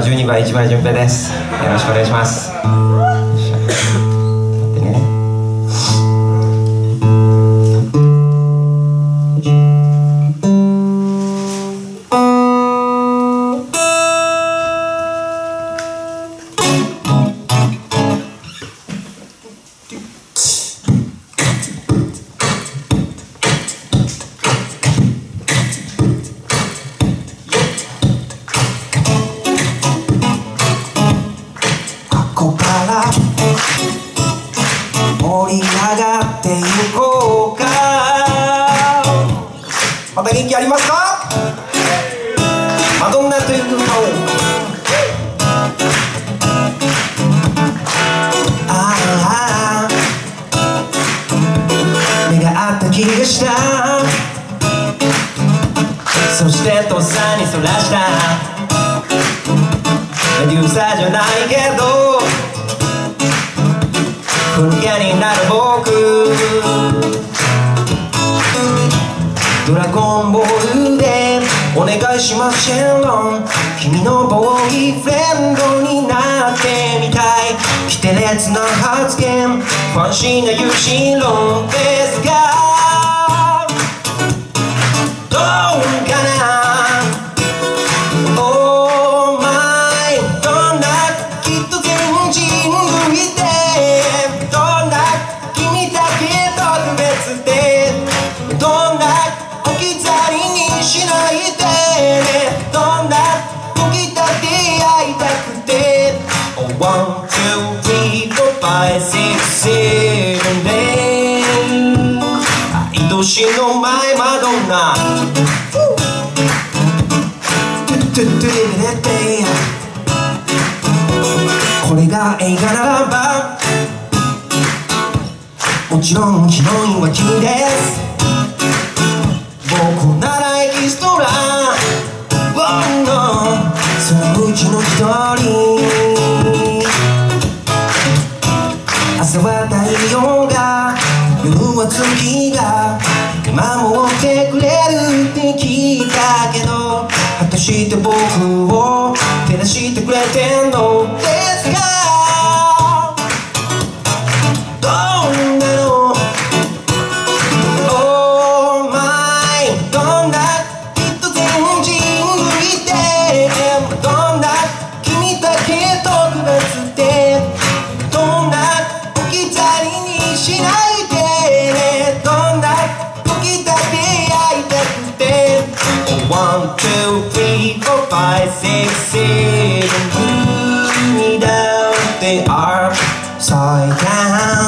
12番平です。よろしくお願いします。単語になってみたい。の発言。わ安しなゆしろですが。どうかな？年の前マドンナ。これが映画ならばもちろんヒロインは君です。僕ならエキストラ now.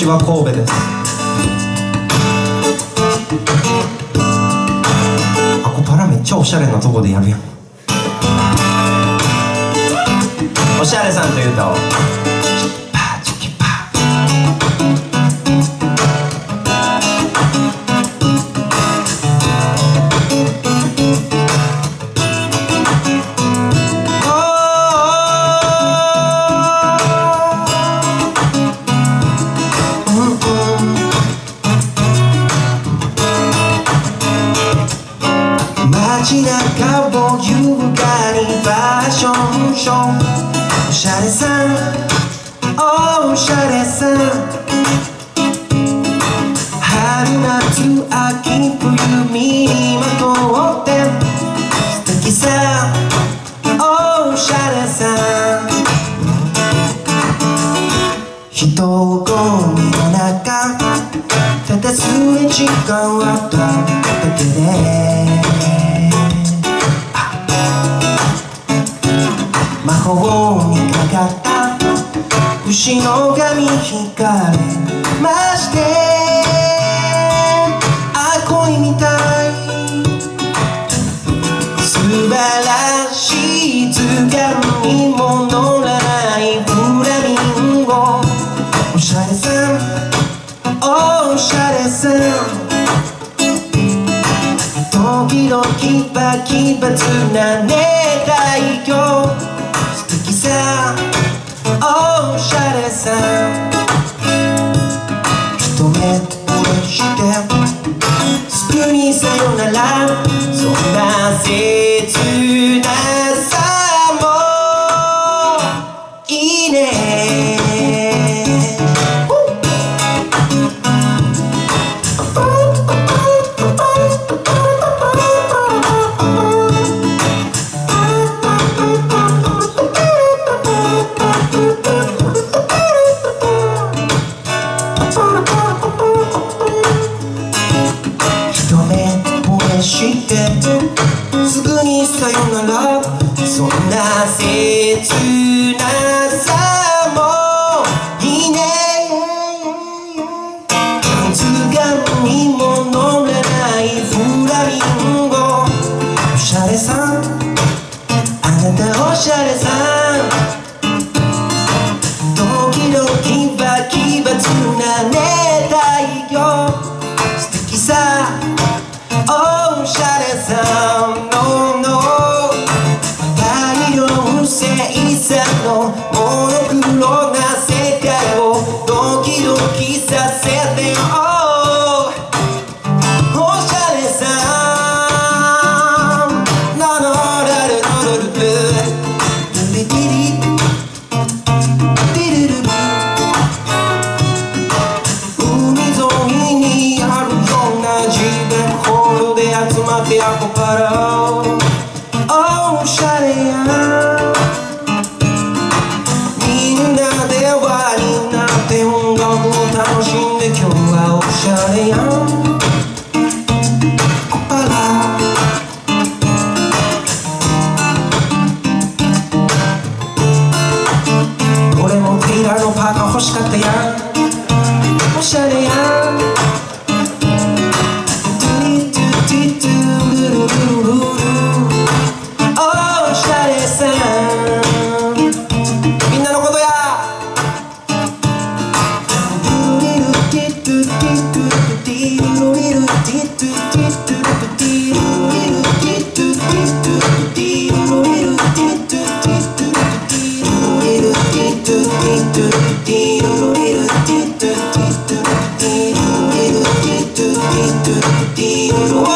私は神戸です。あこパラめっちゃおしゃれなとこでやるやん。おしゃれさんというと。ションショーおしゃれさん。おしゃれさん。春夏秋冬身にまとって素敵さ。おしゃれさん。人混みの中ただすれ時間はただけで魔法にかかった。牛の髪引かれまして。あ恋みたい。素晴らしい図鑑にも乗らないフラミンゴ。おしゃれさん。おしゃれさん。時々バキバツな熱帯魚。素敵さおしゃれさ一目惚れしてすぐにさよならそんな切なさお Don't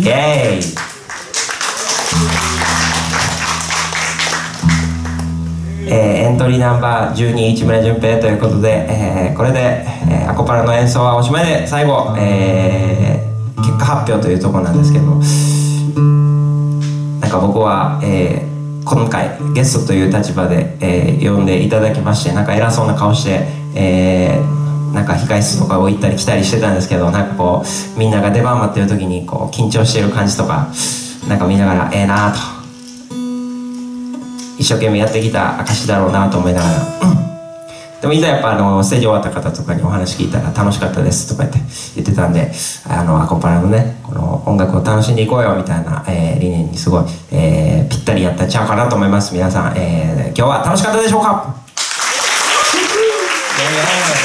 イエイえー、エントリーナンバー12市村淳平ということで、えー、これで、えー、アコパラの演奏はおしまいで最後、えー、結果発表というところなんですけどなんか僕は、えー、今回ゲストという立場で、えー、呼んでいただきましてなんか偉そうな顔して、えー、なんか控室とかを行ったり来たりしてたんですけどなんかこうみんなが出番待ってる時にこう緊張してる感じとかなんか見ながらええー、なーと。一生懸命やってきた証だろうなと思いながら、でもいざやっぱあのステージ終わった方とかにお話聞いたら楽しかったですとか言って言ってたんであのアコパラのねこの音楽を楽しんでいこうよみたいな、えー、理念にすごい、えー、ぴったりやったちゃうかなと思います。皆さん、えー、今日は楽しかったでしょうか？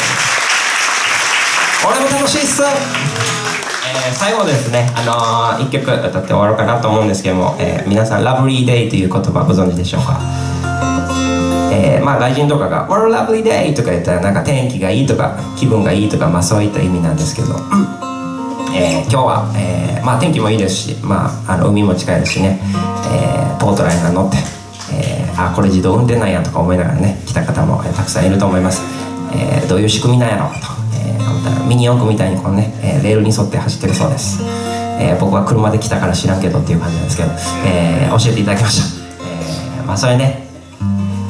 俺も楽しいっす。えー、最後ですね、あのー、1曲歌って終わろうかなと思うんですけども、えー、皆さん「ラブリーデイ」という言葉ご存知でしょうか、えー、まあ外人とかが「What a lovely day」とか言ったらなんか天気がいいとか気分がいいとか、まあ、そういった意味なんですけど、えー、今日は、えーまあ、天気もいいですし、まあ、あの海も近いですしね、えー、ポートラインが乗って、えー、あこれ自動運転なんやとか思いながらね来た方も、え、たくさんいると思います、えー、どういう仕組みなんやろうと。ミニ四駆みたいにこのね、えー、レールに沿って走ってるそうです、えー、僕は車で来たから知らんけどっていう感じなんですけど、えー、教えていただきました、えー、まあそれね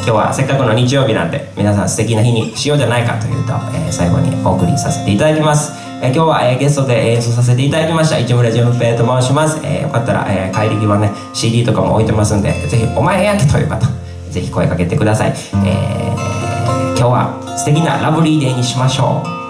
今日はせっかくの日曜日なんで皆さん素敵な日にしようじゃないかというと、えー、最後にお送りさせていただきます、えー、今日は、えー、ゲストで演奏させていただきました市村淳平と申します、えー、よかったら、えー、帰り際ね CD とかも置いてますんでぜひお前やけという方ぜひ声かけてください、えー、今日は素敵なラブリーデーにしましょう。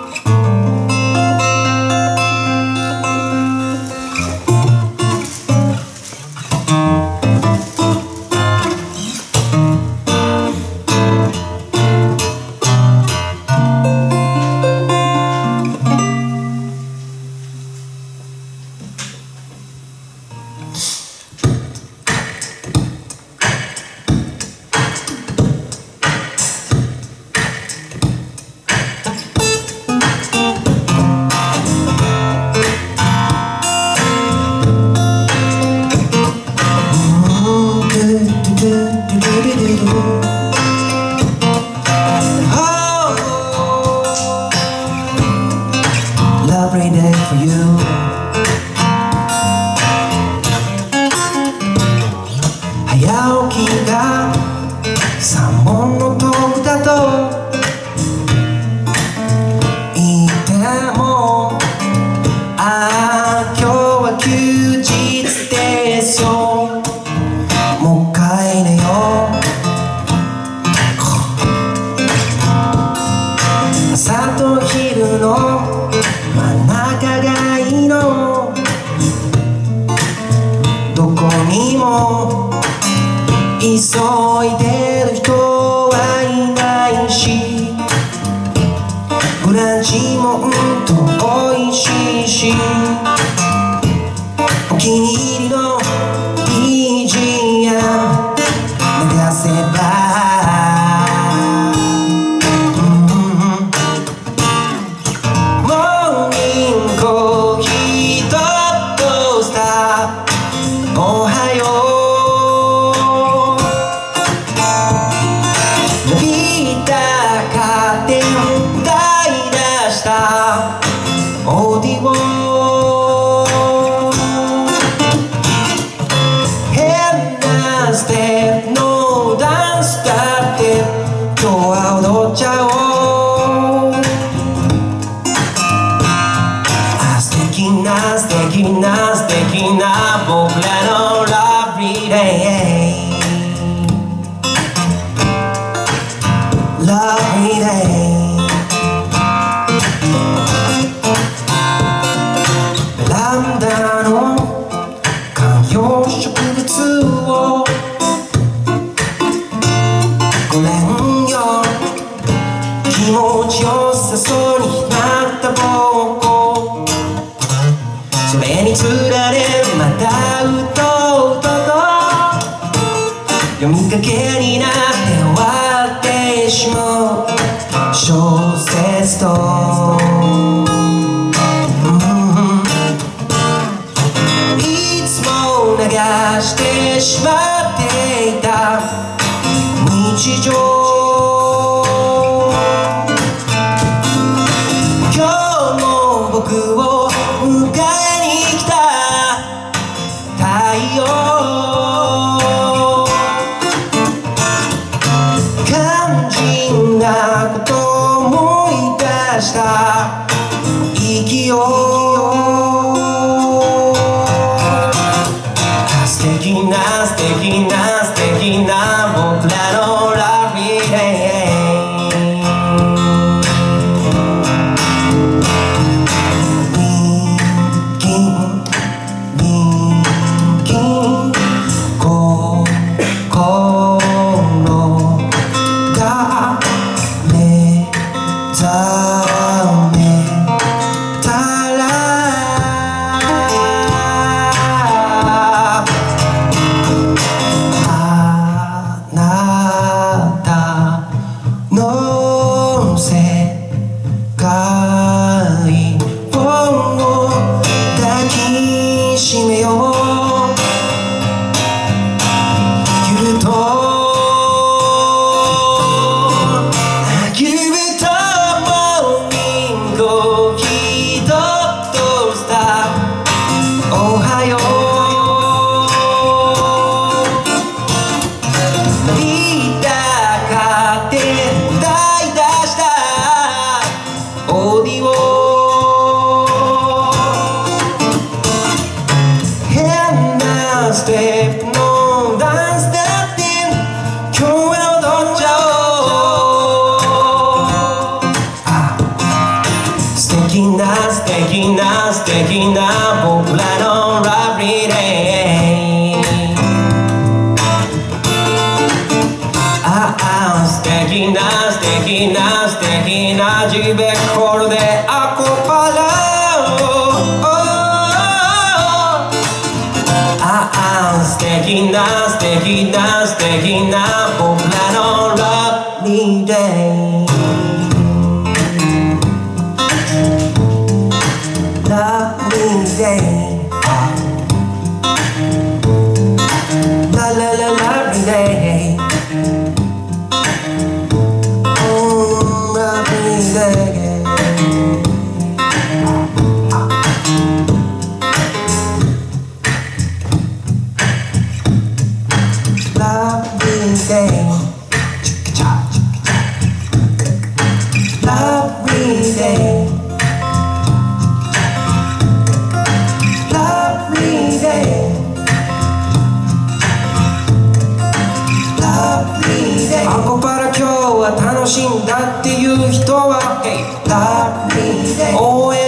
してし gimnas, de gimnas. しいんだっていう人は、hey, 応援